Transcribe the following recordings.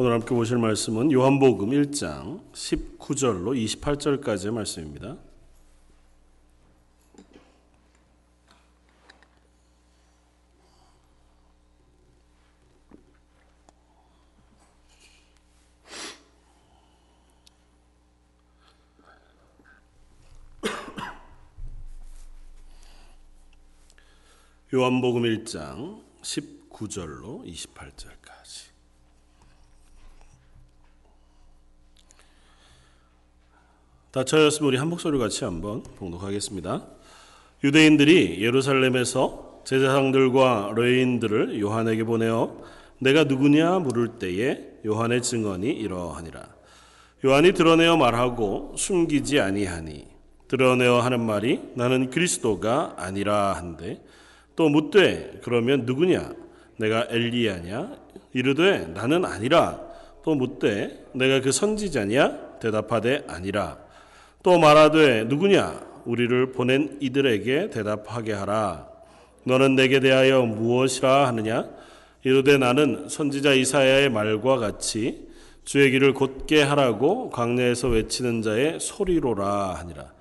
오늘 함께 보실 말씀은 요한복음 1장 19절로 28절까지의 말씀입니다. 요한복음 1장 19절로 28절까지. 다쳐였으면 우리 한 목소리 같이 한번 봉독하겠습니다. 유대인들이 예루살렘에서 제사장들과 레인들을 요한에게 보내어 내가 누구냐 물을 때에 요한의 증언이 이러하니라. 요한이 드러내어 말하고 숨기지 아니하니 드러내어 하는 말이 나는 그리스도가 아니라 한데 또 묻되 그러면 누구냐 내가 엘리야냐 이르되 나는 아니라 또 묻되 내가 그 선지자냐 대답하되 아니라 또 말하되 누구냐? 우리를 보낸 이들에게 대답하게 하라. 너는 내게 대하여 무엇이라 하느냐? 이르되 나는 선지자 이사야의 말과 같이 주의 길을 곧게 하라고 광야에서 외치는 자의 소리로라 하니라.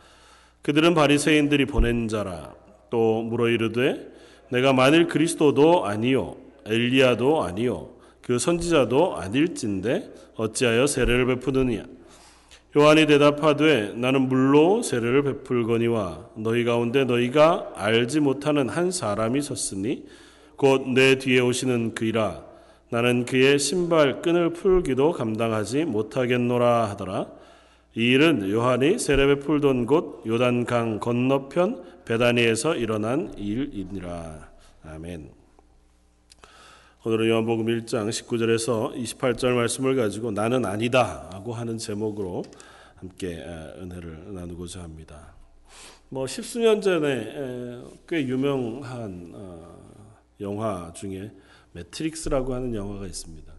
그들은 바리새인들이 보낸 자라. 또 물어 이르되 내가 만일 그리스도도 아니요 엘리야도 아니요 그 선지자도 아닐진데 어찌하여 세례를 베푸느냐 요한이 대답하되 나는 물로 세례를 베풀거니와 너희 가운데 너희가 알지 못하는 한 사람이 섰으니 곧 내 뒤에 오시는 그이라 나는 그의 신발 끈을 풀기도 감당하지 못하겠노라 하더라 이 일은 요한이 세례 베풀던 곳 요단강 건너편 베다니에서 일어난 일이니라 아멘. 오늘은 요한복음 1장 19절에서 28절 말씀을 가지고 나는 아니다라고 하는 제목으로 함께 은혜를 나누고자 합니다. 뭐 십수년 전에 꽤 유명한 어, 영화 중에 매트릭스라고 하는 영화가 있습니다.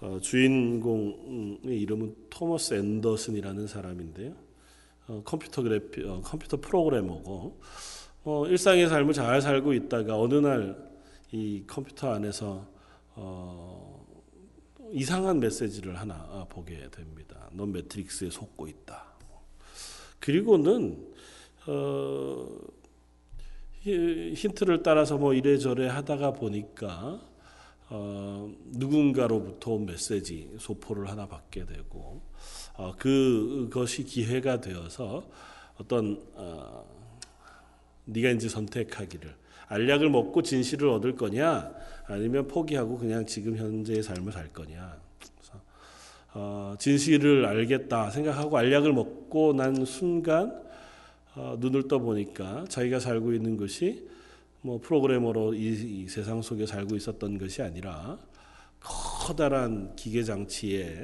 어, 주인공의 이름은 토머스 앤더슨이라는 사람인데요. 어, 컴퓨터 그래피, 컴퓨터 프로그래머고 일상의 삶을 잘 살고 있다가 어느 날 이 컴퓨터 안에서 어, 이상한 메시지를 하나 아, 보게 됩니다. 넌 매트릭스에 속고 있다. 그리고는 어, 힌트를 따라서 뭐 이래저래 하다가 보니까 어, 누군가로부터 메시지 소포를 하나 받게 되고 어, 그것이 기회가 되어서 어떤 어, 네가 이제 선택하기를 알약을 먹고 진실을 얻을 거냐? 아니면 포기하고 그냥 지금 현재의 삶을 살 거냐? 어, 진실을 알겠다 생각하고 알약을 먹고 난 순간 어, 눈을 떠 보니까 자기가 살고 있는 것이 뭐 프로그래머로 이, 이, 세상 속에 살고 있었던 것이 아니라 커다란 기계 장치에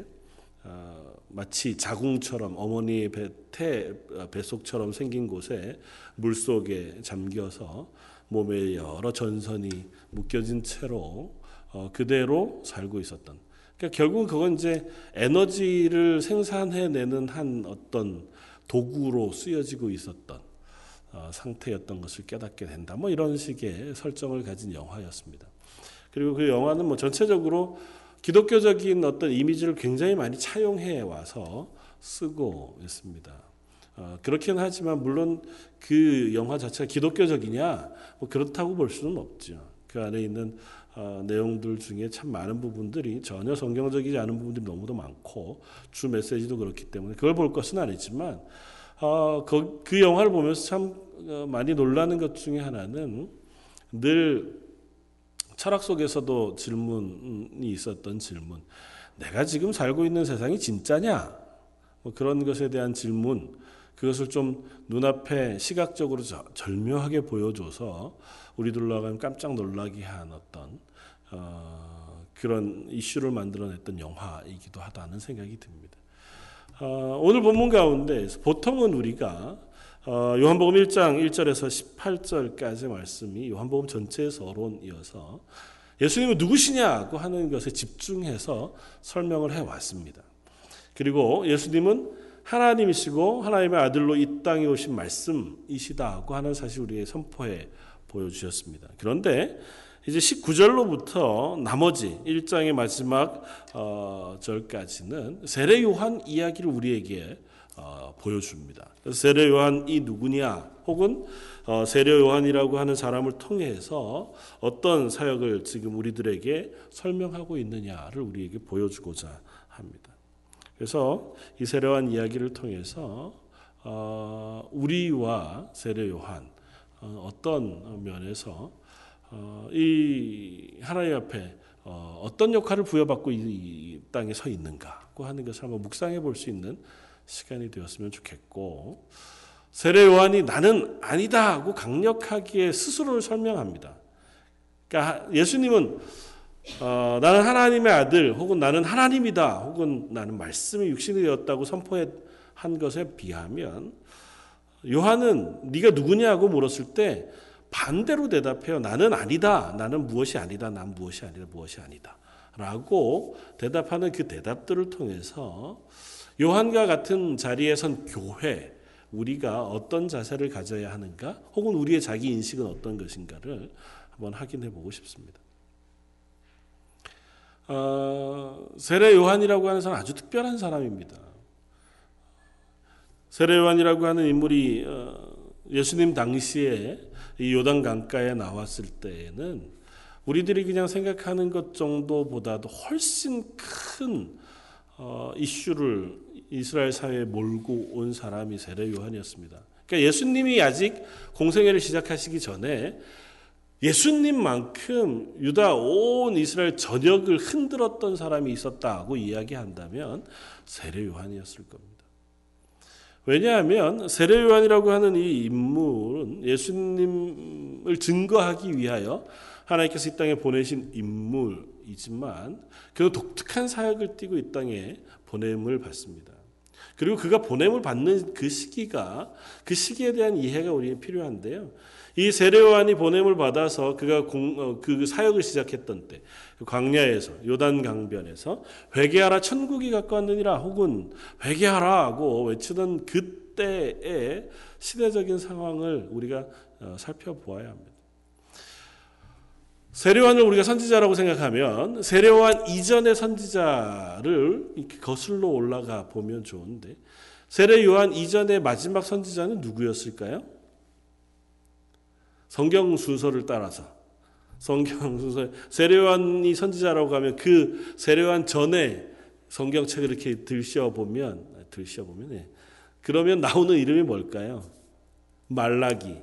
어, 마치 자궁처럼 어머니의 배, 태 어, 뱃속처럼 생긴 곳에 물 속에 잠겨서 몸에 여러 전선이 묶여진 채로 어, 그대로 살고 있었던. 그러니까 결국 그건 이제 에너지를 생산해내는 한 어떤 도구로 쓰여지고 있었던 어, 상태였던 것을 깨닫게 된다. 뭐 이런 식의 설정을 가진 영화였습니다. 그리고 그 영화는 뭐 전체적으로 기독교적인 어떤 이미지를 굉장히 많이 차용해 와서 쓰고 있습니다. 어, 그렇긴 하지만 물론 그 영화 자체가 기독교적이냐 뭐 그렇다고 볼 수는 없죠. 그 안에 있는 어, 내용들 중에 참 많은 부분들이 전혀 성경적이지 않은 부분들이 너무도 많고 주 메시지도 그렇기 때문에 그걸 볼 것은 아니지만 어, 그, 그 영화를 보면서 참 어, 많이 놀라는 것 중에 하나는 늘 철학 속에서도 질문이 있었던 질문. 내가 지금 살고 있는 세상이 진짜냐? 뭐 그런 것에 대한 질문. 그것을 좀 눈앞에 시각적으로 절묘하게 보여줘서 우리들로 하여금 깜짝 놀라게 한 어떤 어, 그런 이슈를 만들어냈던 영화이기도 하다는 생각이 듭니다. 어, 오늘 본문 가운데 보통은 우리가 어, 요한복음 1장 1절에서 18절까지 말씀이 요한복음 전체의 서론이어서 예수님은 누구시냐고 하는 것에 집중해서 설명을 해 왔습니다. 그리고 예수님은 하나님이시고 하나님의 아들로 이 땅에 오신 말씀이시다고 하는 사실 우리의 선포에 보여주셨습니다. 그런데 이제 19절로부터 나머지 1장의 마지막 어, 절까지는 세례 요한 이야기를 우리에게 어, 보여줍니다. 세례 요한 이 누구냐, 혹은 어, 세례 요한이라고 하는 사람을 통해서 어떤 사역을 지금 우리들에게 설명하고 있느냐를 우리에게 보여주고자 합니다. 그래서 이 세례 요한 이야기를 통해서 어, 우리와 세례 요한 어, 어떤 면에서 어, 이 하나님 앞에 어, 어떤 역할을 부여받고 이 땅에 서 있는가고 하는 것을 한번 묵상해 볼 수 있는 시간이 되었으면 좋겠고 세례 요한이 나는 아니다 하고 강력하게 스스로를 설명합니다. 그러니까 예수님은 어, 나는 하나님의 아들 혹은 나는 하나님이다 혹은 나는 말씀이 육신이 되었다고 선포한 것에 비하면 요한은 네가 누구냐고 물었을 때 반대로 대답해요. 나는 아니다. 나는 무엇이 아니다. 난 무엇이 아니다. 무엇이 아니다. 라고 대답하는 그 대답들을 통해서 요한과 같은 자리에 선 교회, 우리가 어떤 자세를 가져야 하는가, 혹은 우리의 자기 인식은 어떤 것인가를 한번 확인해 보고 싶습니다. 어, 세례 요한이라고 하는 사람 아주 특별한 사람입니다. 세례 요한이라고 하는 인물이 어, 예수님 당시에 이 요단 강가에 나왔을 때에는 우리들이 그냥 생각하는 것 정도보다도 훨씬 큰 어, 이슈를 이스라엘 사회에 몰고 온 사람이 세례 요한이었습니다. 그러니까 예수님이 아직 공생애를 시작하시기 전에 예수님만큼 유다 온 이스라엘 전역을 흔들었던 사람이 있었다고 이야기한다면 세례 요한이었을 겁니다. 왜냐하면 세례 요한이라고 하는 이 인물은 예수님을 증거하기 위하여 하나님께서 이 땅에 보내신 인물이지만 그 독특한 사역을 띠고 이 땅에 보냄을 받습니다. 그리고 그가 보냄을 받는 그 시기가 그 시기에 대한 이해가 우리에 필요한데요. 이 세례요한이 보냄을 받아서 그가 공, 어, 그 사역을 시작했던 때 광야에서 요단 강변에서 회개하라 천국이 가까웠느니라 혹은 회개하라고 외치던 그때의 시대적인 상황을 우리가 어, 살펴보아야 합니다. 세례요한을 우리가 선지자라고 생각하면 세례요한 이전의 선지자를 거슬러 올라가 보면 좋은데 세례 요한 이전의 마지막 선지자는 누구였을까요? 성경 순서를 따라서 성경 순서 세례요한이 선지자라고 하면 그 세례요한 전에 성경책을 이렇게 들셔 보면 들셔 보면 예. 그러면 나오는 이름이 뭘까요? 말라기.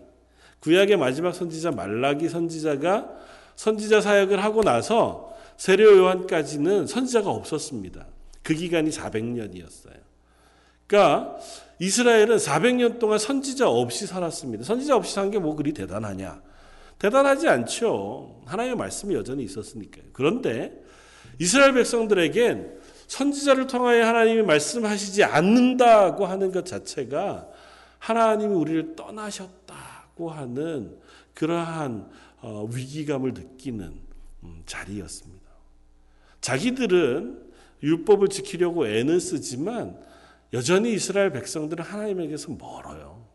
구약의 마지막 선지자 말라기 선지자가 선지자 사역을 하고 나서 세례 요한까지는 선지자가 없었습니다. 그 기간이 400년이었어요. 그러니까 이스라엘은 400년 동안 선지자 없이 살았습니다. 선지자 없이 산 게 뭐 그리 대단하냐? 대단하지 않죠. 하나님의 말씀이 여전히 있었으니까요. 그런데 이스라엘 백성들에겐 선지자를 통하여 하나님이 말씀하시지 않는다고 하는 것 자체가 하나님이 우리를 떠나셨다고 하는 그러한 어, 위기감을 느끼는 음, 자리였습니다. 자기들은 율법을 지키려고 애는 쓰지만 여전히 이스라엘 백성들은 하나님에게서 멀어요.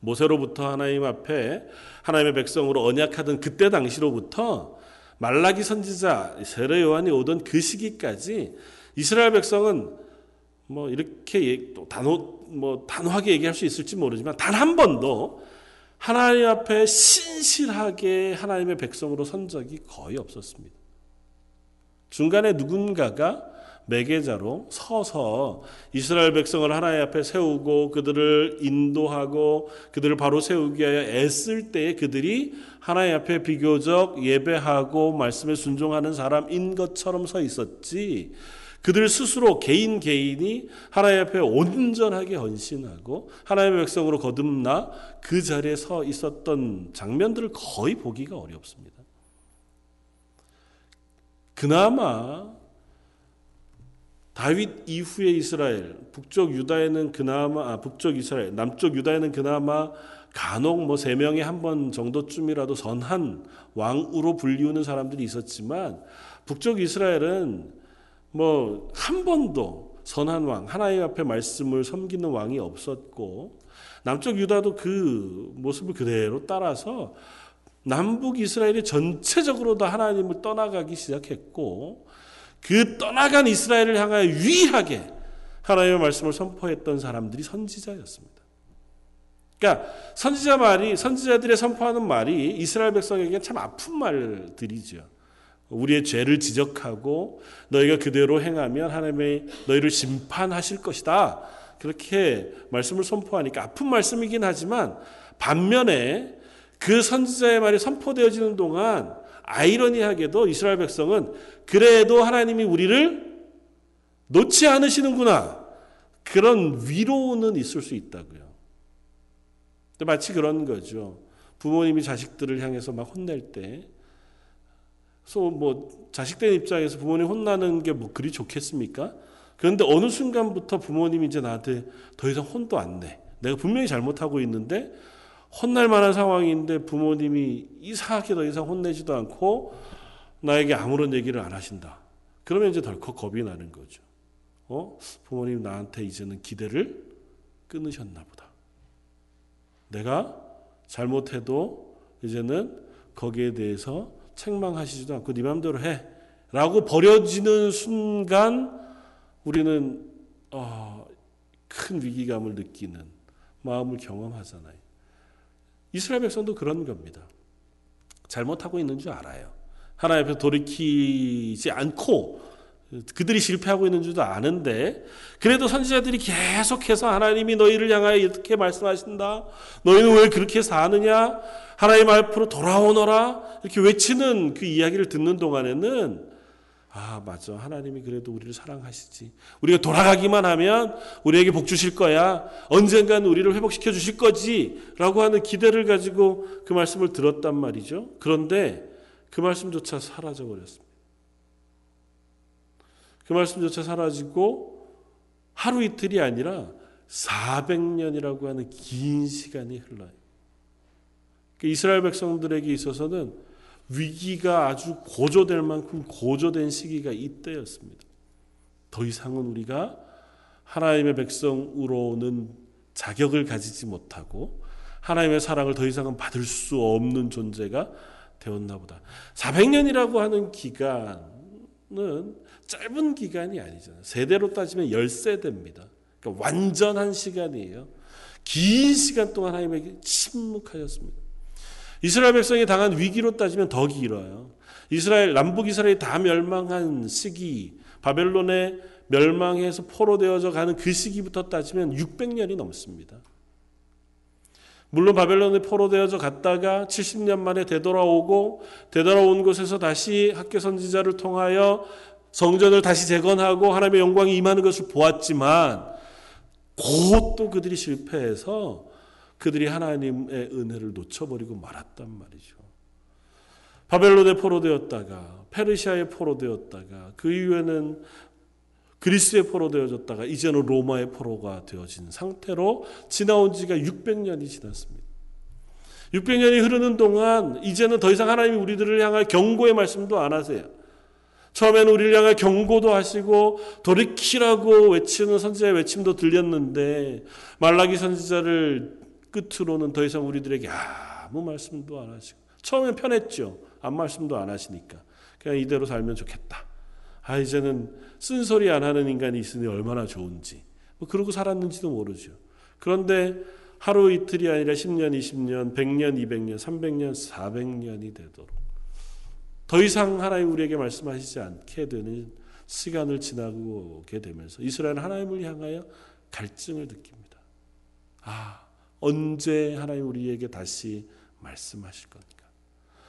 모세로부터 하나님 앞에 하나님의 백성으로 언약하던 그때 당시로부터 말라기 선지자 세례 요한이 오던 그 시기까지 이스라엘 백성은 뭐 이렇게 단호 뭐 단호하게 얘기할 수 있을지 모르지만 단 한 번도 하나님 앞에 신실하게 하나님의 백성으로 선 적이 거의 없었습니다. 중간에 누군가가 매개자로 서서 이스라엘 백성을 하나님 앞에 세우고 그들을 인도하고 그들을 바로 세우기 위하여 애쓸 때에 그들이 하나님 앞에 비교적 예배하고 말씀에 순종하는 사람인 것처럼 서 있었지 그들 스스로 개인 개인이 하나님 앞에 온전하게 헌신하고 하나님의 백성으로 거듭나 그 자리에 서 있었던 장면들을 거의 보기가 어렵습니다. 그나마 다윗 이후의 이스라엘, 북쪽 유다에는 그나마 아, 북쪽 이스라엘, 남쪽 유다에는 그나마 간혹 뭐 세 명에 한 번 정도쯤이라도 선한 왕으로 불리우는 사람들이 있었지만 북쪽 이스라엘은 뭐 한 번도 선한 왕, 하나님 앞에 말씀을 섬기는 왕이 없었고 남쪽 유다도 그 모습을 그대로 따라서 남북 이스라엘이 전체적으로 다 하나님을 떠나가기 시작했고 그 떠나간 이스라엘을 향하여 유일하게 하나님의 말씀을 선포했던 사람들이 선지자였습니다. 그러니까 선지자 말이 선지자들의 선포하는 말이 이스라엘 백성에게 참 아픈 말들이죠. 우리의 죄를 지적하고 너희가 그대로 행하면 하나님의 너희를 심판하실 것이다. 그렇게 말씀을 선포하니까 아픈 말씀이긴 하지만 반면에 그 선지자의 말이 선포되어지는 동안 아이러니하게도 이스라엘 백성은 그래도 하나님이 우리를 놓지 않으시는구나. 그런 위로는 있을 수 있다고요. 마치 그런 거죠. 부모님이 자식들을 향해서 막 혼낼 때, 뭐 자식된 입장에서 부모님 혼나는 게 뭐 그리 좋겠습니까? 그런데 어느 순간부터 부모님이 이제 나한테 더 이상 혼도 안 내. 내가 분명히 잘못하고 있는데 혼날 만한 상황인데 부모님이 이상하게 더 이상 혼내지도 않고 나에게 아무런 얘기를 안 하신다. 그러면 이제 덜컥 겁이 나는 거죠. 어? 부모님 나한테 이제는 기대를 끊으셨나 보다. 내가 잘못해도 이제는 거기에 대해서 책망하시지도 않고 네 마음대로 해. 라고 버려지는 순간 우리는 어, 큰 위기감을 느끼는 마음을 경험하잖아요. 이스라엘 백성도 그런 겁니다. 잘못하고 있는 줄 알아요. 하나님 앞에 돌이키지 않고 그들이 실패하고 있는 줄도 아는데 그래도 선지자들이 계속해서 하나님이 너희를 향하여 이렇게 말씀하신다. 너희는 왜 그렇게 사느냐? 하나님 앞으로 돌아오너라. 이렇게 외치는 그 이야기를 듣는 동안에는 아, 맞아. 하나님이 그래도 우리를 사랑하시지. 우리가 돌아가기만 하면 우리에게 복 주실 거야. 언젠간 우리를 회복시켜 주실 거지. 라고 하는 기대를 가지고 그 말씀을 들었단 말이죠. 그런데 그 말씀조차 사라져 버렸습니다. 그 말씀조차 사라지고 하루 이틀이 아니라 400년이라고 하는 긴 시간이 흘러요. 그 이스라엘 백성들에게 있어서는 위기가 아주 고조될 만큼 고조된 시기가 이때였습니다. 더 이상은 우리가 하나님의 백성으로는 자격을 가지지 못하고 하나님의 사랑을 더 이상은 받을 수 없는 존재가 되었나 보다. 400년이라고 하는 기간은 짧은 기간이 아니잖아요. 세대로 따지면 10세대입니다. 그러니까 완전한 시간이에요. 긴 시간 동안 하나님에게 침묵하셨습니다. 이스라엘 백성이 당한 위기로 따지면 더 길어요. 이스라엘 남북 이스라엘이 다 멸망한 시기 바벨론에 멸망해서 포로되어져 가는 그 시기부터 따지면 600년이 넘습니다. 물론 바벨론에 포로되어져 갔다가 70년 만에 되돌아오고 되돌아온 곳에서 다시 학교 선지자를 통하여 성전을 다시 재건하고 하나님의 영광이 임하는 것을 보았지만 곧 또 그들이 실패해서 그들이 하나님의 은혜를 놓쳐버리고 말았단 말이죠. 바벨론에 포로되었다가 페르시아에 포로되었다가 그 이후에는 그리스에 포로되어졌다가 이제는 로마의 포로가 되어진 상태로 지나온 지가 600년이 지났습니다. 600년이 흐르는 동안 이제는 더 이상 하나님이 우리들을 향할 경고의 말씀도 안 하세요. 처음에는 우리를 향할 경고도 하시고 돌이키라고 외치는 선지자의 외침도 들렸는데 말라기 선지자를 끝으로는 더 이상 우리들에게 아무 말씀도 안 하시고 처음엔 편했죠. 아무 말씀도 안 하시니까 그냥 이대로 살면 좋겠다. 아 이제는 쓴소리 안 하는 인간이 있으니 얼마나 좋은지 뭐 그러고 살았는지도 모르죠. 그런데 하루 이틀이 아니라 10년, 20년, 100년, 200년, 300년, 400년이 되도록 더 이상 하나님 우리에게 말씀하시지 않게 되는 시간을 지나게 되면서 이스라엘 하나님을 향하여 갈증을 느낍니다. 아, 언제 하나님 우리에게 다시 말씀하실 겁니까?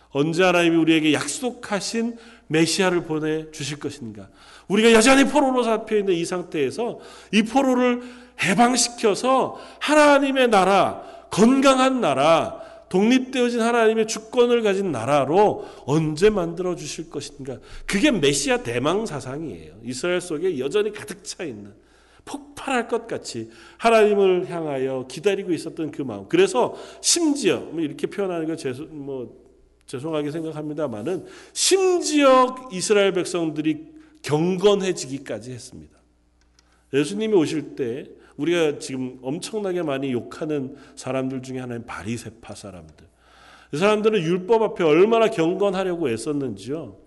언제 하나님이 우리에게 약속하신 메시아를 보내 주실 것인가? 우리가 여전히 포로로 잡혀 있는 이 상태에서 이 포로를 해방시켜서 하나님의 나라, 건강한 나라, 독립되어진 하나님의 주권을 가진 나라로 언제 만들어 주실 것인가? 그게 메시아 대망 사상이에요. 이스라엘 속에 여전히 가득 차 있는 폭발할 것 같이 하나님을 향하여 기다리고 있었던 그 마음. 그래서 심지어 뭐 이렇게 표현하는 거 죄송 뭐 죄송하게 생각합니다만은 심지어 이스라엘 백성들이 경건해지기까지 했습니다. 예수님이 오실 때 우리가 지금 엄청나게 많이 욕하는 사람들 중에 하나는 바리새파 사람들. 이 사람들은 율법 앞에 얼마나 경건하려고 애썼는지요.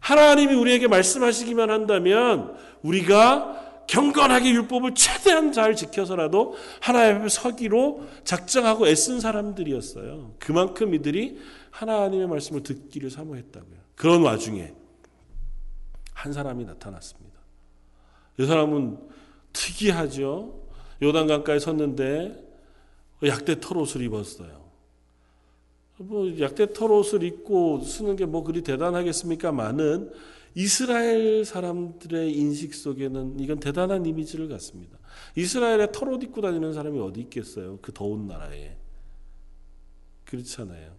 하나님이 우리에게 말씀하시기만 한다면 우리가 경건하게 율법을 최대한 잘 지켜서라도 하나님 앞에 서기로 작정하고 애쓴 사람들이었어요. 그만큼 이들이 하나님의 말씀을 듣기를 사모했다고요. 그런 와중에 한 사람이 나타났습니다. 이 사람은 특이하죠. 요단강가에 섰는데 약대 털옷을 입었어요. 뭐 약대 털옷을 입고 쓰는 게 뭐 그리 대단하겠습니까? 많은 이스라엘 사람들의 인식 속에는 이건 대단한 이미지를 갖습니다. 이스라엘에 털옷 입고 다니는 사람이 어디 있겠어요? 그 더운 나라에. 그렇잖아요.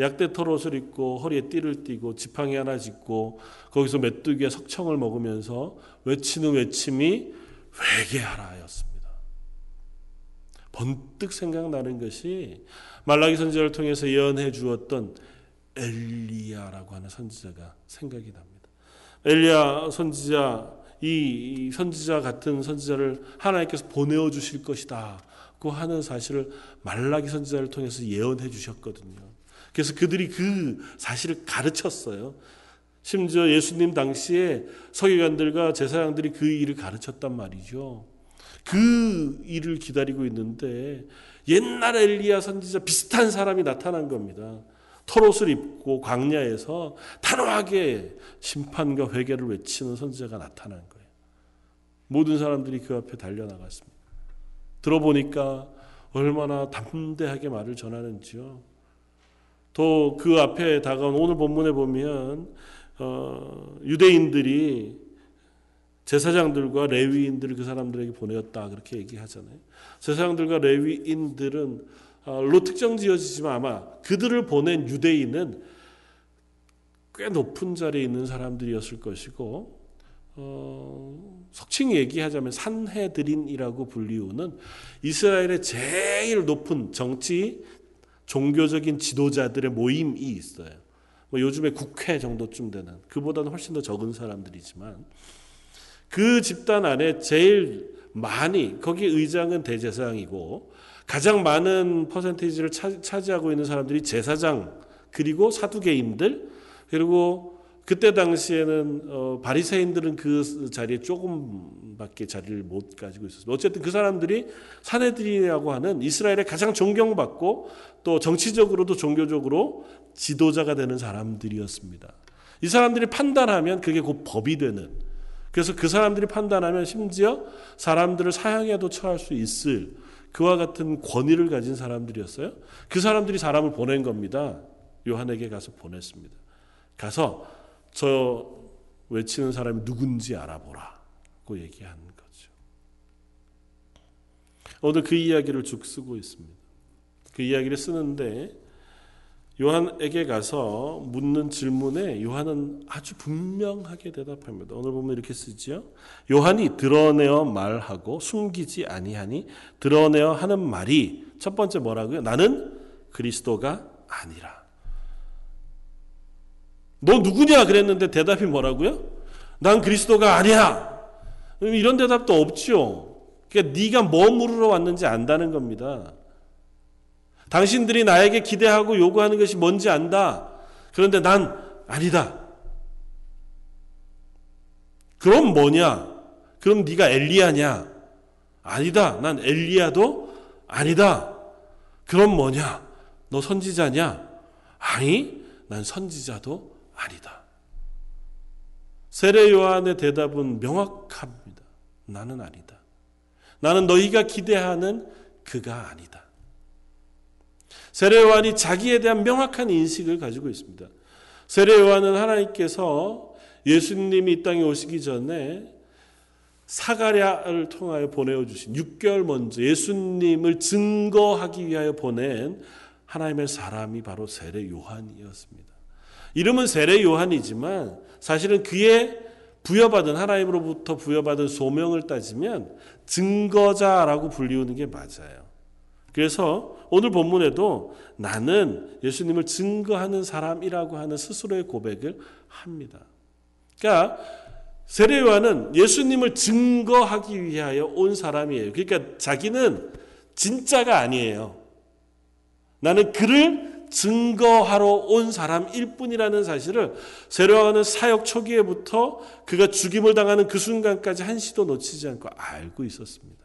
약대 털옷을 입고 허리에 띠를 띠고 지팡이 하나 짚고 거기서 메뚜기에 석청을 먹으면서 외치는 외침이 회개하라였습니다. 번뜩 생각나는 것이 말라기 선지자를 통해서 예언해 주었던 엘리야라고 하는 선지자가 생각이 납니다. 엘리야 선지자 이 선지자 같은 선지자를 하나님께서 보내어 주실 것이다고 하는 사실을 말라기 선지자를 통해서 예언해 주셨거든요. 그래서 그들이 그 사실을 가르쳤어요. 심지어 예수님 당시에 서기관들과 제사장들이 그 일을 가르쳤단 말이죠. 그 일을 기다리고 있는데 옛날 엘리야 선지자 비슷한 사람이 나타난 겁니다. 털옷을 입고 광야에서 단호하게 심판과 회개를 외치는 선지자가 나타난 거예요. 모든 사람들이 그 앞에 달려나갔습니다. 들어보니까 얼마나 담대하게 말을 전하는지요. 또 그 앞에 다가온 오늘 본문에 보면 어, 유대인들이 제사장들과 레위인들을 그 사람들에게 보내었다 그렇게 얘기하잖아요. 제사장들과 레위인들은 어, 로 특정 지어지지만 아마 그들을 보낸 유대인은 꽤 높은 자리에 있는 사람들이었을 것이고 어, 속칭 얘기하자면 산해드린이라고 불리우는 이스라엘의 제일 높은 정치 종교적인 지도자들의 모임이 있어요. 뭐 요즘에 국회 정도쯤 되는 그보다는 훨씬 더 적은 사람들이지만 그 집단 안에 제일 많이 거기 의장은 대제사장이고 가장 많은 퍼센테이지를 차, 지하고 있는 사람들이 제사장 그리고 사두개인들 그리고 그때 당시에는 어, 바리새인들은 그 자리에 조금밖에 자리를 못 가지고 있었어요. 어쨌든 그 사람들이 사내들이라고 하는 이스라엘의 가장 존경받고 또 정치적으로도 종교적으로 지도자가 되는 사람들이었습니다. 이 사람들이 판단하면 그게 곧 법이 되는 그래서 그 사람들이 판단하면 심지어 사람들을 사형에도 처할 수 있을 그와 같은 권위를 가진 사람들이었어요. 그 사람들이 사람을 보낸 겁니다. 요한에게 가서 보냈습니다. 가서 저 외치는 사람이 누군지 알아보라고 얘기한 거죠. 오늘 그 이야기를 쭉 쓰고 있습니다. 그 이야기를 쓰는데 요한에게 가서 묻는 질문에 요한은 아주 분명하게 대답합니다. 오늘 보면 이렇게 쓰지요. 요한이 드러내어 말하고 숨기지 아니하니 드러내어 하는 말이 첫 번째 뭐라고요? 나는 그리스도가 아니라. 너 누구냐 그랬는데 대답이 뭐라고요? 난 그리스도가 아니야. 이런 대답도 없죠. 그러니까 네가 뭐 물으러 왔는지 안다는 겁니다. 당신들이 나에게 기대하고 요구하는 것이 뭔지 안다. 그런데 난 아니다. 그럼 뭐냐? 그럼 네가 엘리야냐? 아니다. 난 엘리야도 아니다. 그럼 뭐냐? 너 선지자냐? 아니, 난 선지자도 아니다. 세례 요한의 대답은 명확합니다. 나는 아니다. 나는 너희가 기대하는 그가 아니다. 세례 요한이 자기에 대한 명확한 인식을 가지고 있습니다. 세례 요한은 하나님께서 예수님이 이 땅에 오시기 전에 사가랴를 통하여 보내어 주신 6개월 먼저 예수님을 증거하기 위하여 보낸 하나님의 사람이 바로 세례 요한이었습니다. 이름은 세례 요한이지만 사실은 그의 부여받은 하나님으로부터 부여받은 소명을 따지면 증거자라고 불리우는 게 맞아요. 그래서 오늘 본문에도 나는 예수님을 증거하는 사람이라고 하는 스스로의 고백을 합니다. 그러니까 세례 요한은 예수님을 증거하기 위하여 온 사람이에요. 그러니까 자기는 진짜가 아니에요. 나는 그를 증거하러 온 사람일 뿐이라는 사실을 세례요한은 사역 초기에부터 그가 죽임을 당하는 그 순간까지 한시도 놓치지 않고 알고 있었습니다.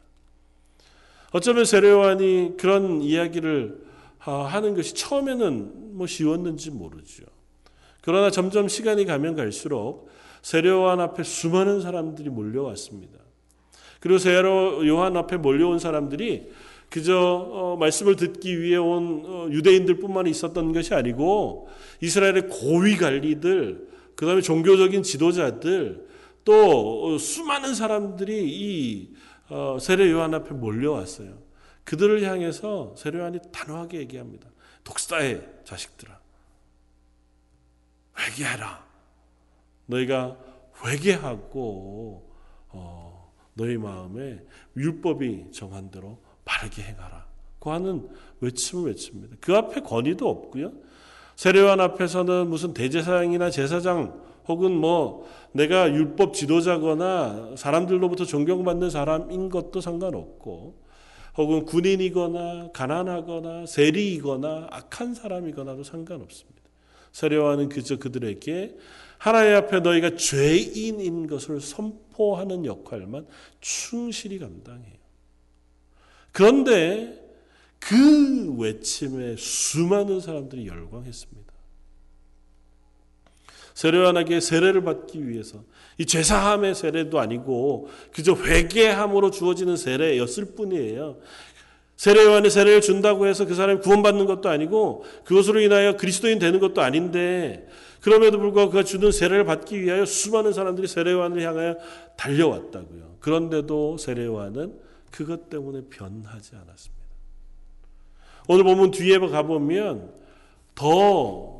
어쩌면 세례요한이 그런 이야기를 하는 것이 처음에는 뭐 쉬웠는지 모르죠. 그러나 점점 시간이 가면 갈수록 세례요한 앞에 수많은 사람들이 몰려왔습니다. 그리고 세례 요한 앞에 몰려온 사람들이 그저 어, 말씀을 듣기 위해 온 어, 유대인들뿐만 있었던 것이 아니고 이스라엘의 고위 관리들, 그 다음에 종교적인 지도자들, 또 어, 수많은 사람들이 이 세례 요한 앞에 몰려왔어요. 그들을 향해서 세례 요한이 단호하게 얘기합니다. 독사의 자식들아, 회개하라. 너희가 회개하고 어, 너희 마음에 율법이 정한 대로 바르게 행하라. 그 하는 외침을 외칩니다. 그 앞에 권위도 없고요. 세례관 앞에서는 무슨 대제사장이나 제사장 혹은 뭐 내가 율법 지도자거나 사람들로부터 존경받는 사람인 것도 상관없고 혹은 군인이거나 가난하거나 세리이거나 악한 사람이거나도 상관없습니다. 세례와는 그저 그들에게 하나님 앞에 너희가 죄인인 것을 선포하는 역할만 충실히 감당해요. 그런데 그 외침에 수많은 사람들이 열광했습니다. 세례관에게 세례를 받기 위해서 이 죄사함의 세례도 아니고 그저 회개함으로 주어지는 세례였을 뿐이에요. 세례요한의 세례를 준다고 해서 그 사람이 구원받는 것도 아니고 그것으로 인하여 그리스도인 되는 것도 아닌데 그럼에도 불구하고 그가 주는 세례를 받기 위하여 수많은 사람들이 세례요한을 향하여 달려왔다고요. 그런데도 세례요한은 그것 때문에 변하지 않았습니다. 오늘 보면 뒤에 가보면 더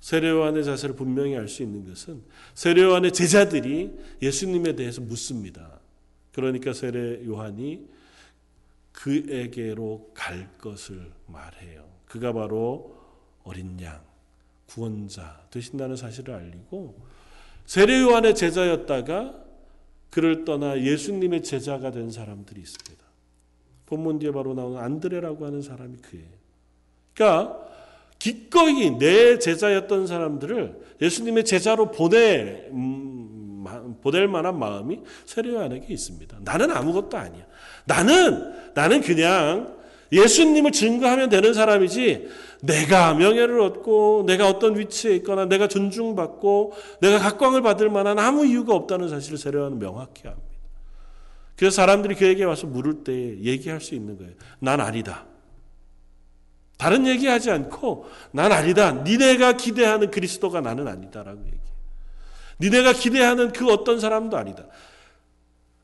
세례요한의 자세를 분명히 알 수 있는 것은 세례요한의 제자들이 예수님에 대해서 묻습니다. 그러니까 세례요한이 그에게로 갈 것을 말해요. 그가 바로 어린 양, 구원자 되신다는 사실을 알리고 세례요한의 제자였다가 그를 떠나 예수님의 제자가 된 사람들이 있습니다. 본문 뒤에 바로 나오는 안드레라고 하는 사람이 그예요. 그러니까 기꺼이 내 제자였던 사람들을 예수님의 제자로 보내 음, 보낼 만한 마음이 세례요한에게 있습니다. 나는 아무것도 아니야. 나는 나는 그냥 예수님을 증거하면 되는 사람이지 내가 명예를 얻고 내가 어떤 위치에 있거나 내가 존중받고 내가 각광을 받을 만한 아무 이유가 없다는 사실을 세례요한은 명확히 합니다. 그래서 사람들이 그에게 와서 물을 때 얘기할 수 있는 거예요. 난 아니다. 다른 얘기하지 않고 난 아니다. 니네가 기대하는 그리스도가 나는 아니다라고 얘기해. 니네가 기대하는 그 어떤 사람도 아니다.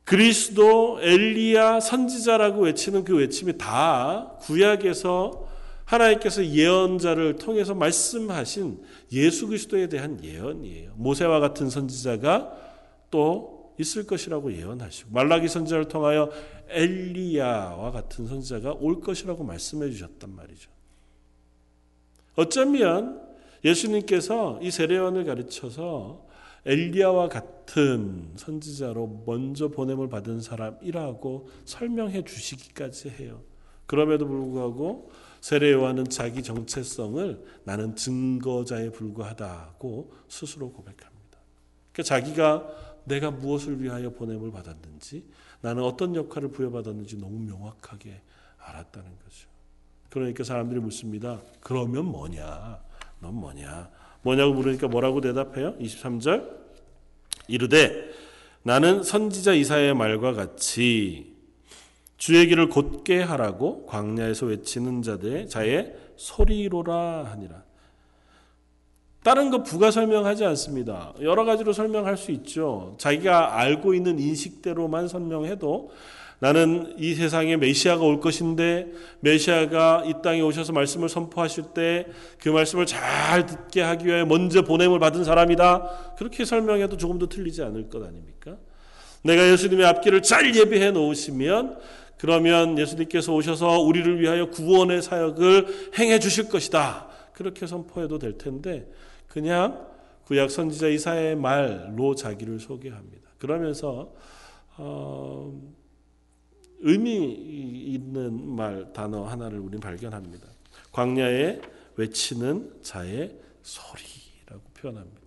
그리스도, 엘리야, 선지자라고 외치는 그 외침이 다 구약에서 하나님께서 예언자를 통해서 말씀하신 예수 그리스도에 대한 예언이에요. 모세와 같은 선지자가 또 있을 것이라고 예언하시고 말라기 선지자를 통하여 엘리야와 같은 선지자가 올 것이라고 말씀해 주셨단 말이죠. 어쩌면 예수님께서 이 세례원을 가르쳐서 엘리야와 같은 선지자로 먼저 보냄을 받은 사람이라고 설명해 주시기까지 해요. 그럼에도 불구하고 세례 요한은 자기 정체성을 나는 증거자에 불과하다고 스스로 고백합니다. 그러니까 자기가 내가 무엇을 위하여 보냄을 받았는지 나는 어떤 역할을 부여받았는지 너무 명확하게 알았다는 거죠. 그러니까 사람들이 묻습니다. 그러면 뭐냐? 넌 뭐냐? 뭐냐고 물으니까 뭐라고 대답해요? 23절 이르되 나는 선지자 이사의 말과 같이 주의 길을 곧게 하라고 광야에서 외치는 자들의 자의 소리로라 하니라. 다른 거 부가 설명하지 않습니다. 여러 가지로 설명할 수 있죠. 자기가 알고 있는 인식대로만 설명해도 나는 이 세상에 메시아가 올 것인데 메시아가 이 땅에 오셔서 말씀을 선포하실 때 그 말씀을 잘 듣게 하기 위해 먼저 보냄을 받은 사람이다. 그렇게 설명해도 조금도 틀리지 않을 것 아닙니까? 내가 예수님의 앞길을 잘 예비해 놓으시면 그러면 예수님께서 오셔서 우리를 위하여 구원의 사역을 행해 주실 것이다. 그렇게 선포해도 될 텐데 그냥 구약 선지자 이사의 말로 자기를 소개합니다. 그러면서 어, 의미 있는 말 단어 하나를 우리는 발견합니다. 광야에 외치는 자의 소리라고 표현합니다.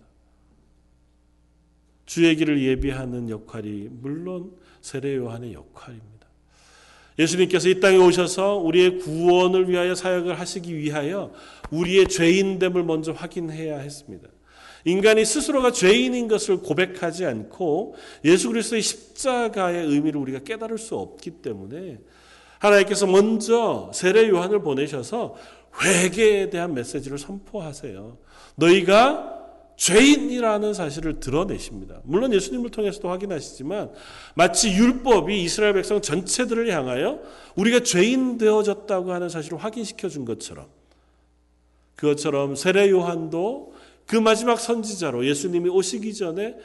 주의 길을 예비하는 역할이 물론 세례 요한의 역할입니다. 예수님께서 이 땅에 오셔서 우리의 구원을 위하여 사역을 하시기 위하여 우리의 죄인됨을 먼저 확인해야 했습니다. 인간이 스스로가 죄인인 것을 고백하지 않고 예수 그리스도의 십자가의 의미를 우리가 깨달을 수 없기 때문에 하나님께서 먼저 세례 요한을 보내셔서 회개에 대한 메시지를 선포하세요. 너희가 죄인이라는 사실을 드러내십니다. 물론 예수님을 통해서도 확인하시지만 마치 율법이 이스라엘 백성 전체들을 향하여 우리가 죄인 되어졌다고 하는 사실을 확인시켜 준 것처럼 그것처럼 세례 요한도 그 마지막 선지자로 예수님이 오시기 전에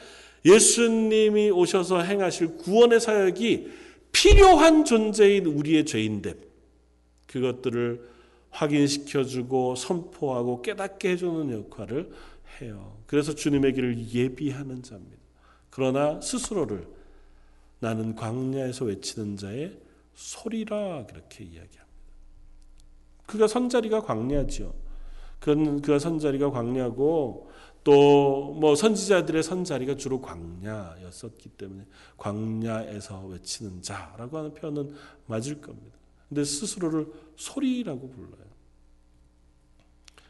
예수님이 오셔서 행하실 구원의 사역이 필요한 존재인 우리의 죄인됨 그것들을 확인시켜주고 선포하고 깨닫게 해주는 역할을 해요. 그래서 주님의 길을 예비하는 자입니다. 그러나 스스로를 나는 광야에서 외치는 자의 소리라 그렇게 이야기합니다. 그가 선자리가 광야지요. 그가 선자리가 광야고 또 뭐 선지자들의 선자리가 주로 광야였었기 때문에 광야에서 외치는 자라고 하는 표현은 맞을 겁니다. 근데 스스로를 소리라고 불러요.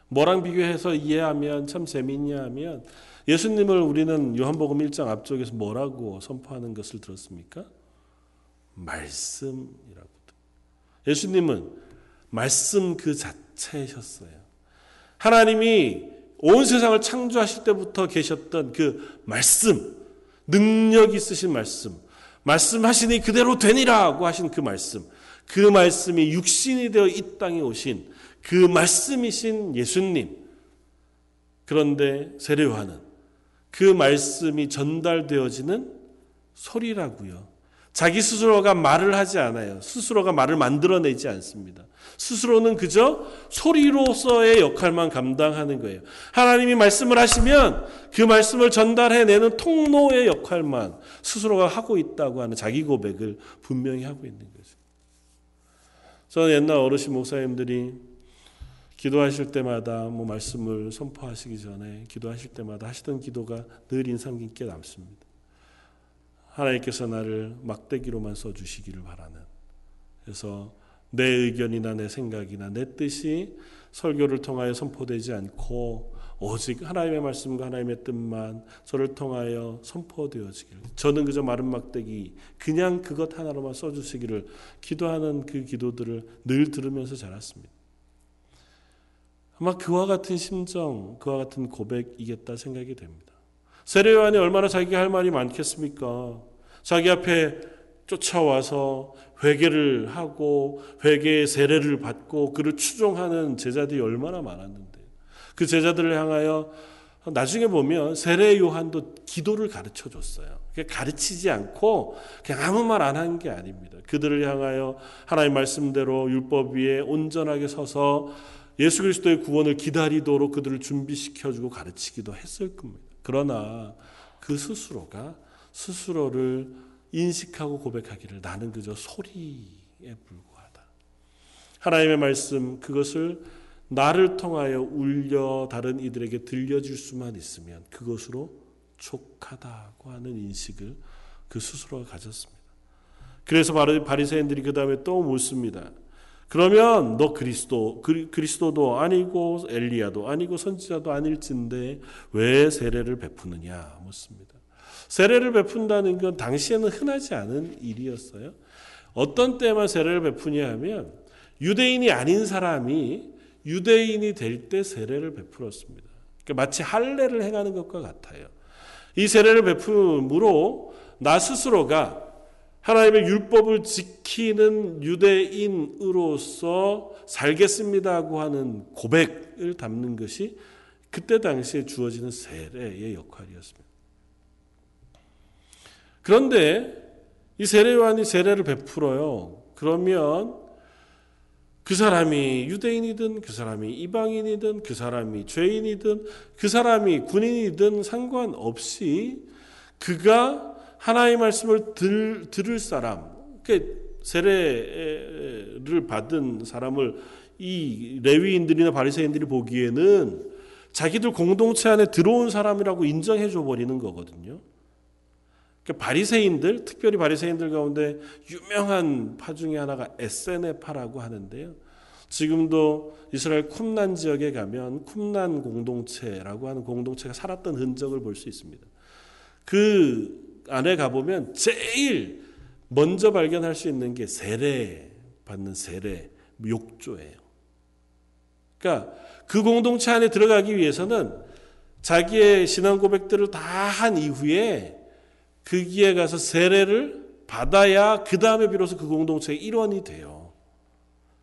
뭐랑 비교해서 이해하면 참 재미있냐 하면 예수님을 우리는 요한복음 1장 앞쪽에서 뭐라고 선포하는 것을 들었습니까? 말씀이라고. 예수님은 말씀 그 자체셨어요. 하나님이 온 세상을 창조하실 때부터 계셨던 그 말씀, 능력 있으신 말씀, 말씀하시니 그대로 되니라고 하신 그 말씀, 그 말씀이 육신이 되어 이 땅에 오신 그 말씀이신 예수님. 그런데 세례요한은 그 말씀이 전달되어지는 소리라고요. 자기 스스로가 말을 하지 않아요. 스스로가 말을 만들어내지 않습니다. 스스로는 그저 소리로서의 역할만 감당하는 거예요. 하나님이 말씀을 하시면 그 말씀을 전달해내는 통로의 역할만 스스로가 하고 있다고 하는 자기 고백을 분명히 하고 있는 거죠. 저는 옛날 어르신 목사님들이 기도하실 때마다 뭐 말씀을 선포하시기 전에 기도하실 때마다 하시던 기도가 늘 인상 깊게 남습니다. 하나님께서 나를 막대기로만 써주시기를 바라는. 그래서 내 의견이나 내 생각이나 내 뜻이 설교를 통하여 선포되지 않고 오직 하나님의 말씀과 하나님의 뜻만 저를 통하여 선포되어지길. 저는 그저 마른 막대기 그냥 그것 하나로만 써주시기를 기도하는 그 기도들을 늘 들으면서 자랐습니다. 아마 그와 같은 심정, 그와 같은 고백이겠다 생각이 됩니다. 세례요한이 얼마나 자기가 할 말이 많겠습니까? 자기 앞에 쫓아와서 회개를 하고 회개의 세례를 받고 그를 추종하는 제자들이 얼마나 많았는데 그 제자들을 향하여 나중에 보면 세례 요한도 기도를 가르쳐 줬어요. 가르치지 않고 그냥 아무 말 안 한 게 아닙니다. 그들을 향하여 하나님 말씀대로 율법 위에 온전하게 서서 예수 그리스도의 구원을 기다리도록 그들을 준비시켜 주고 가르치기도 했을 겁니다. 그러나 그 스스로가 스스로를 인식하고 고백하기를 나는 그저 소리에 불과하다. 하나님의 말씀 그것을 나를 통하여 울려 다른 이들에게 들려줄 수만 있으면 그것으로 족하다고 하는 인식을 그 스스로가 가졌습니다. 그래서 바리새인들이 그 다음에 또 묻습니다. 그러면 너 그리스도 그리스도도 아니고 엘리야도 아니고 선지자도 아닐진데 왜 세례를 베푸느냐 묻습니다. 세례를 베푼다는 건 당시에는 흔하지 않은 일이었어요. 어떤 때만 세례를 베푸냐 하면 유대인이 아닌 사람이 유대인이 될 때 세례를 베풀었습니다. 그러니까 마치 할례를 행하는 것과 같아요. 이 세례를 베품으로 나 스스로가 하나님의 율법을 지키는 유대인으로서 살겠습니다고 하는 고백을 담는 것이 그때 당시에 주어지는 세례의 역할이었습니다. 그런데 이 세례요한이 세례를 베풀어요. 그러면 그 사람이 유대인이든 그 사람이 이방인이든 그 사람이 죄인이든 그 사람이 군인이든 상관없이 그가 하나의 말씀을 들, 들을 사람, 세례를 받은 사람을 이 레위인들이나 바리새인들이 보기에는 자기들 공동체 안에 들어온 사람이라고 인정해 줘 버리는 거거든요. 그러니까 바리새인들, 특별히 바리새인들 가운데 유명한 파 중에 하나가 에세네파라고 하는데요. 지금도 이스라엘 쿰난 지역에 가면 쿰난 공동체라고 하는 공동체가 살았던 흔적을 볼 수 있습니다. 그 안에 가보면 제일 먼저 발견할 수 있는 게 세례 받는 세례 욕조예요. 그러니까 그 공동체 안에 들어가기 위해서는 자기의 신앙 고백들을 다 한 이후에 거기에 가서 세례를 받아야 그 다음에 비로소 그 공동체의 일원이 돼요.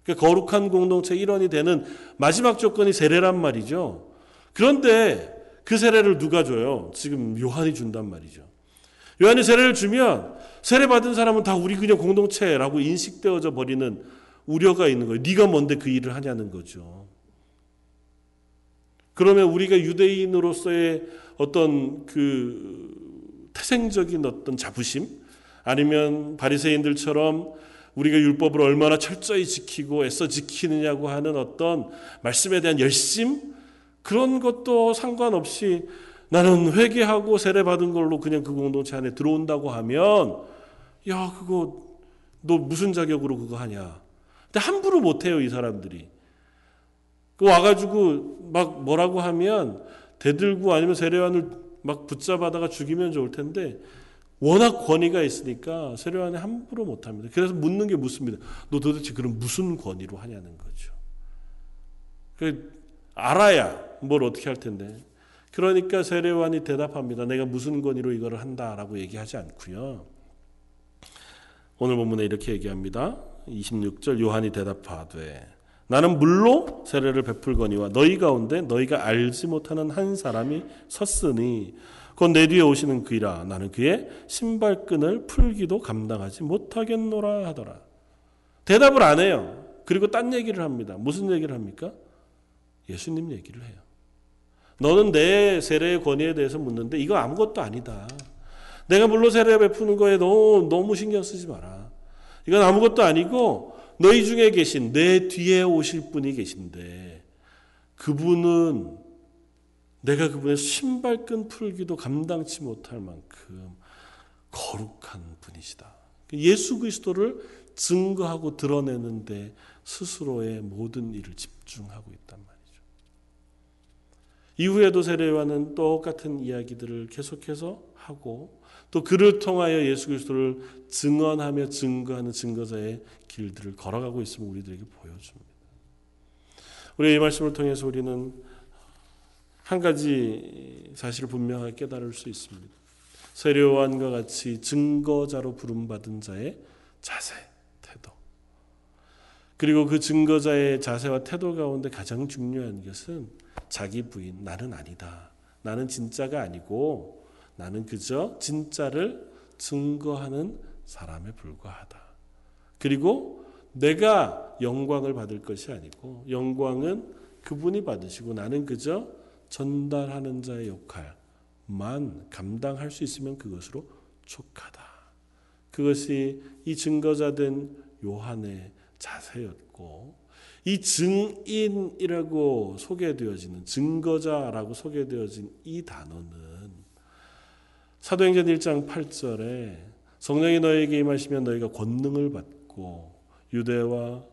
그 거룩한 공동체 일원이 되는 마지막 조건이 세례란 말이죠. 그런데 그 세례를 누가 줘요? 지금 요한이 준단 말이죠. 요한이 세례를 주면 세례 받은 사람은 다 우리 그냥 공동체라고 인식되어져 버리는 우려가 있는 거예요. 네가 뭔데 그 일을 하냐는 거죠. 그러면 우리가 유대인으로서의 어떤 그 태생적인 어떤 자부심 아니면 바리새인들처럼 우리가 율법을 얼마나 철저히 지키고 애써 지키느냐고 하는 어떤 말씀에 대한 열심 그런 것도 상관없이 나는 회개하고 세례 받은 걸로 그냥 그 공동체 안에 들어온다고 하면 야 그거 너 무슨 자격으로 그거 하냐? 근데 함부로 못 해요 이 사람들이. 그 와가지고 막 뭐라고 하면 대들고 아니면 세례관을 막 붙잡아다가 죽이면 좋을 텐데 워낙 권위가 있으니까 세례관이 함부로 못합니다. 그래서 묻는 게 묻습니다. 너 도대체 그럼 무슨 권위로 하냐는 거죠. 그 알아야 뭘 어떻게 할 텐데. 그러니까 세례관이 대답합니다. 내가 무슨 권위로 이거를 한다라고 얘기하지 않고요. 오늘 본문에 이렇게 얘기합니다. 26절 요한이 대답하되 나는 물로 세례를 베풀거니와 너희 가운데 너희가 알지 못하는 한 사람이 섰으니 곧 내 뒤에 오시는 그이라 나는 그의 신발끈을 풀기도 감당하지 못하겠노라 하더라. 대답을 안 해요. 그리고 딴 얘기를 합니다. 무슨 얘기를 합니까? 예수님 얘기를 해요. 너는 내 세례의 권위에 대해서 묻는데 이거 아무것도 아니다. 내가 물로 세례 베푸는 거에 너무, 너무 신경 쓰지 마라. 이건 아무것도 아니고 너희 중에 계신 내 뒤에 오실 분이 계신데 그분은 내가 그분의 신발끈 풀기도 감당치 못할 만큼 거룩한 분이시다. 예수 그리스도를 증거하고 드러내는데 스스로의 모든 일을 집중하고 말 이후에도 세례와는 똑같은 이야기들을 계속해서 하고 또 그를 통하여 예수 그리스도를 증언하며 증거하는 증거자의 길들을 걸어가고 있음을 우리들에게 보여줍니다. 우리 이 말씀을 통해서 우리는 한 가지 사실을 분명하게 깨달을 수 있습니다. 세례요한과 같이 증거자로 부름받은 자의 자세. 그리고 그 증거자의 자세와 태도 가운데 가장 중요한 것은 자기 부인, 나는 아니다. 나는 진짜가 아니고 나는 그저 진짜를 증거하는 사람에 불과하다. 그리고 내가 영광을 받을 것이 아니고 영광은 그분이 받으시고 나는 그저 전달하는 자의 역할만 감당할 수 있으면 그것으로 족하다. 그것이 이 증거자 된 요한의 자세였고 이 증인이라고 소개되어지는 증거자라고 소개되어진 이 단어는 사도행전 1장 8절에 성령이 너에게 임하시면 너희가 권능을 받고 유대와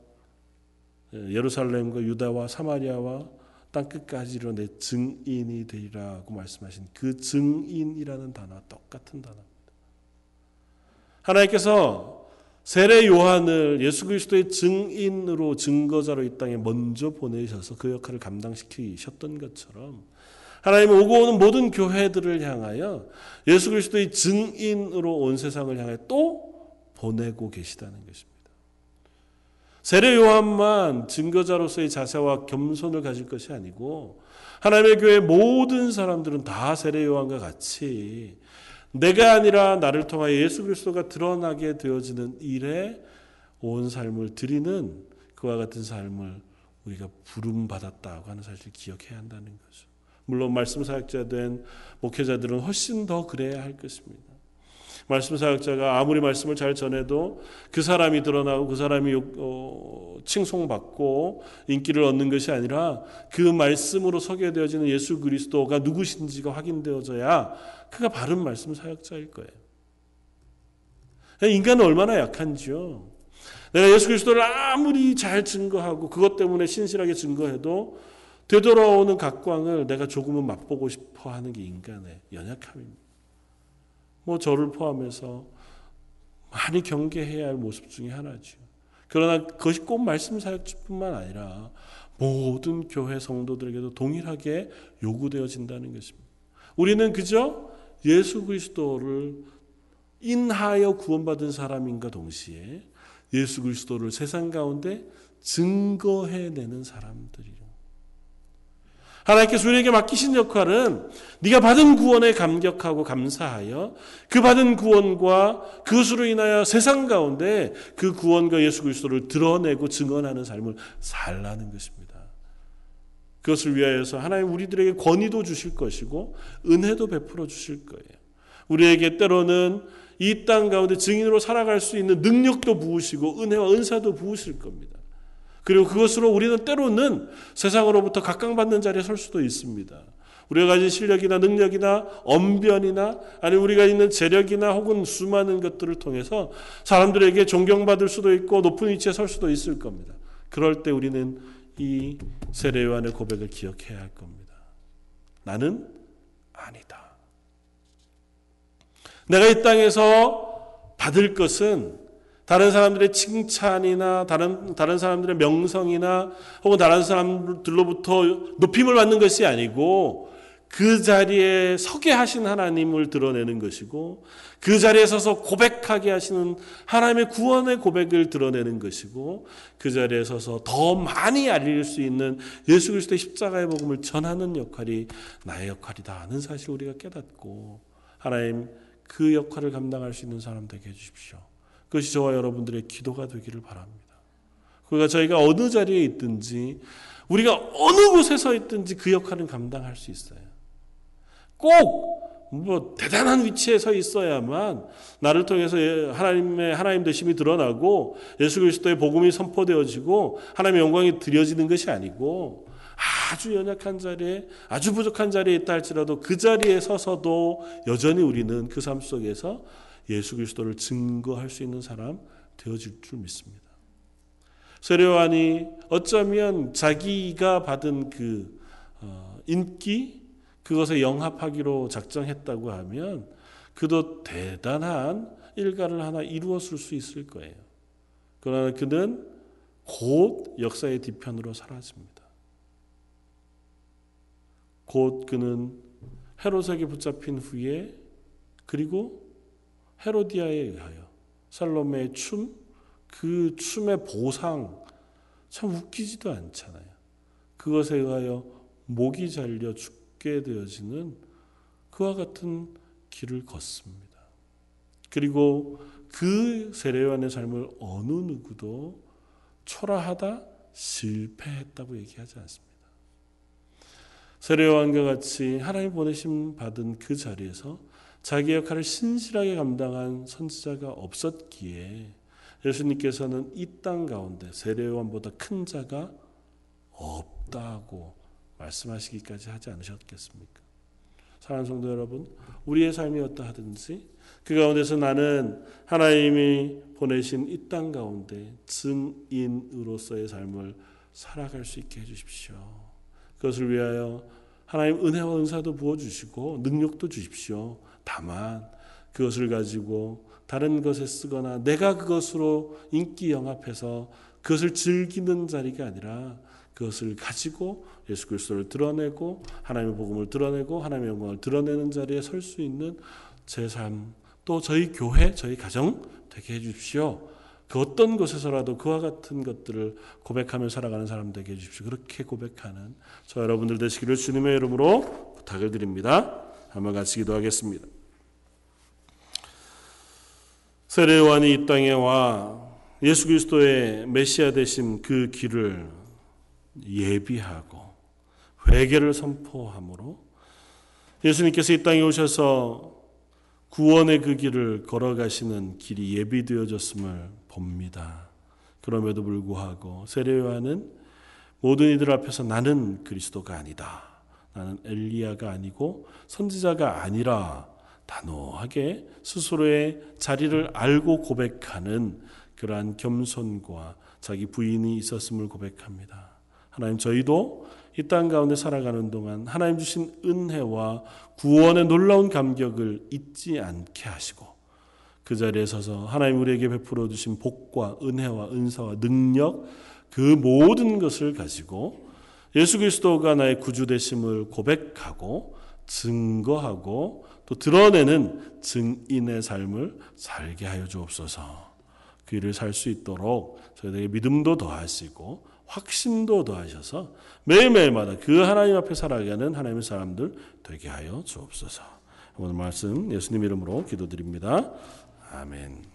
예, 예루살렘과 유다와 사마리아와 땅 끝까지로 내 증인이 되리라고 말씀하신 그 증인이라는 단어와 똑같은 단어입니다. 하나님께서 세례 요한을 예수 그리스도의 증인으로 증거자로 이 땅에 먼저 보내셔서 그 역할을 감당시키셨던 것처럼 하나님 오고 오는 모든 교회들을 향하여 예수 그리스도의 증인으로 온 세상을 향해 또 보내고 계시다는 것입니다. 세례 요한만 증거자로서의 자세와 겸손을 가질 것이 아니고 하나님의 교회 모든 사람들은 다 세례 요한과 같이 내가 아니라 나를 통하여 예수 그리스도가 드러나게 되어지는 일에 온 삶을 드리는 그와 같은 삶을 우리가 부름 받았다고 하는 사실을 기억해야 한다는 거죠. 물론 말씀 사역자 된 목회자들은 훨씬 더 그래야 할 것입니다. 말씀 사역자가 아무리 말씀을 잘 전해도 그 사람이 드러나고 그 사람이 어, 칭송받고 인기를 얻는 것이 아니라 그 말씀으로 서게 되어지는 예수 그리스도가 누구신지가 확인되어져야 그가 바른 말씀 사역자일 거예요. 인간은 얼마나 약한지요. 내가 예수 그리스도를 아무리 잘 증거하고 그것 때문에 신실하게 증거해도 되돌아오는 각광을 내가 조금은 맛보고 싶어 하는 게 인간의 연약함입니다. 뭐 저를 포함해서 많이 경계해야 할 모습 중에 하나죠. 그러나 그것이 꼭 말씀 사역뿐만 아니라 모든 교회 성도들에게도 동일하게 요구되어진다는 것입니다. 우리는 그저 예수 그리스도를 인하여 구원받은 사람인가 동시에 예수 그리스도를 세상 가운데 증거해내는 사람들이 하나님께서 우리에게 맡기신 역할은 네가 받은 구원에 감격하고 감사하여 그 받은 구원과 그것으로 인하여 세상 가운데 그 구원과 예수 그리스도를 드러내고 증언하는 삶을 살라는 것입니다. 그것을 위하여서 하나님 우리들에게 권위도 주실 것이고 은혜도 베풀어 주실 거예요. 우리에게 때로는 이 땅 가운데 증인으로 살아갈 수 있는 능력도 부으시고 은혜와 은사도 부으실 겁니다. 그리고 그것으로 우리는 때로는 세상으로부터 각광받는 자리에 설 수도 있습니다. 우리가 가진 실력이나 능력이나 언변이나 아니 우리가 있는 재력이나 혹은 수많은 것들을 통해서 사람들에게 존경받을 수도 있고 높은 위치에 설 수도 있을 겁니다. 그럴 때 우리는 이 세례 요한의 고백을 기억해야 할 겁니다. 나는 아니다. 내가 이 땅에서 받을 것은 다른 사람들의 칭찬이나 다른 다른 사람들의 명성이나 혹은 다른 사람들로부터 높임을 받는 것이 아니고 그 자리에 서게 하신 하나님을 드러내는 것이고 그 자리에 서서 고백하게 하시는 하나님의 구원의 고백을 드러내는 것이고 그 자리에 서서 더 많이 알릴 수 있는 예수 그리스도의 십자가의 복음을 전하는 역할이 나의 역할이다 하는 사실 우리가 깨닫고 하나님 그 역할을 감당할 수 있는 사람 되게 해 주십시오. 그것이 저와 여러분들의 기도가 되기를 바랍니다. 그러니까 저희가 어느 자리에 있든지 우리가 어느 곳에 서 있든지 그 역할은 감당할 수 있어요. 꼭 뭐 대단한 위치에 서 있어야만 나를 통해서 예, 하나님의 하나님 되심이 드러나고 예수 그리스도의 복음이 선포되어지고 하나님의 영광이 드려지는 것이 아니고 아주 연약한 자리에 아주 부족한 자리에 있다 할지라도 그 자리에 서서도 여전히 우리는 그 삶 속에서 예수 그리스도를 증거할 수 있는 사람 되어질 줄 믿습니다. 세례요한이 어쩌면 자기가 받은 그 어, 인기 그것에 영합하기로 작정했다고 하면 그도 대단한 일가를 하나 이루었을 수 있을 거예요. 그러나 그는 곧 역사의 뒤편으로 사라집니다. 곧 그는 헤롯에게 붙잡힌 후에 그리고 헤로디아에 의하여 살로메의 춤, 그 춤의 보상 참 웃기지도 않잖아요. 그것에 의하여 목이 잘려 죽게 되어지는 그와 같은 길을 걷습니다. 그리고 그 세례요한의 삶을 어느 누구도 초라하다 실패했다고 얘기하지 않습니다. 세례요한과 같이 하나님 보내심 받은 그 자리에서 자기 역할을 신실하게 감당한 선지자가 없었기에 예수님께서는 이 땅 가운데 세례요한보다 큰 자가 없다고 말씀하시기까지 하지 않으셨겠습니까? 사랑하는 성도 여러분, 우리의 삶이 어떠하든지 그 가운데서 나는 하나님이 보내신 이 땅 가운데 증인으로서의 삶을 살아갈 수 있게 해주십시오. 그것을 위하여 하나님 은혜와 은사도 부어주시고 능력도 주십시오. 다만 그것을 가지고 다른 것에 쓰거나 내가 그것으로 인기 영합해서 그것을 즐기는 자리가 아니라 그것을 가지고 예수 그리스도를 드러내고 하나님의 복음을 드러내고 하나님의 영광을 드러내는 자리에 설 수 있는 제 삶, 또 저희 교회, 저희 가정 되게 해 주십시오. 그 어떤 곳에서라도 그와 같은 것들을 고백하며 살아가는 사람 되게 해 주십시오. 그렇게 고백하는 저 여러분들 되시기를 주님의 이름으로 부탁을 드립니다. 한번 같이 기도하겠습니다. 세례 요한이 이 땅에 와 예수 그리스도의 메시아 되신 그 길을 예비하고 회개를 선포함으로 예수님께서 이 땅에 오셔서 구원의 그 길을 걸어가시는 길이 예비되어졌음을 봅니다. 그럼에도 불구하고 세례 요한은 모든 이들 앞에서 나는 그리스도가 아니다. 나는 엘리야가 아니고 선지자가 아니라 단호하게 스스로의 자리를 알고 고백하는 그러한 겸손과 자기 부인이 있었음을 고백합니다. 하나님 저희도 이 땅 가운데 살아가는 동안 하나님 주신 은혜와 구원의 놀라운 감격을 잊지 않게 하시고 그 자리에 서서 하나님 우리에게 베풀어 주신 복과 은혜와 은사와 능력 그 모든 것을 가지고 예수 그리스도가 나의 구주 되심을 고백하고 증거하고 또 드러내는 증인의 삶을 살게 하여 주옵소서. 그 일을 살 수 있도록 저희에게 믿음도 더하시고 확신도 더하셔서 매일매일마다 그 하나님 앞에 살아가는 하나님의 사람들 되게 하여 주옵소서. 오늘 말씀 예수님 이름으로 기도드립니다. 아멘.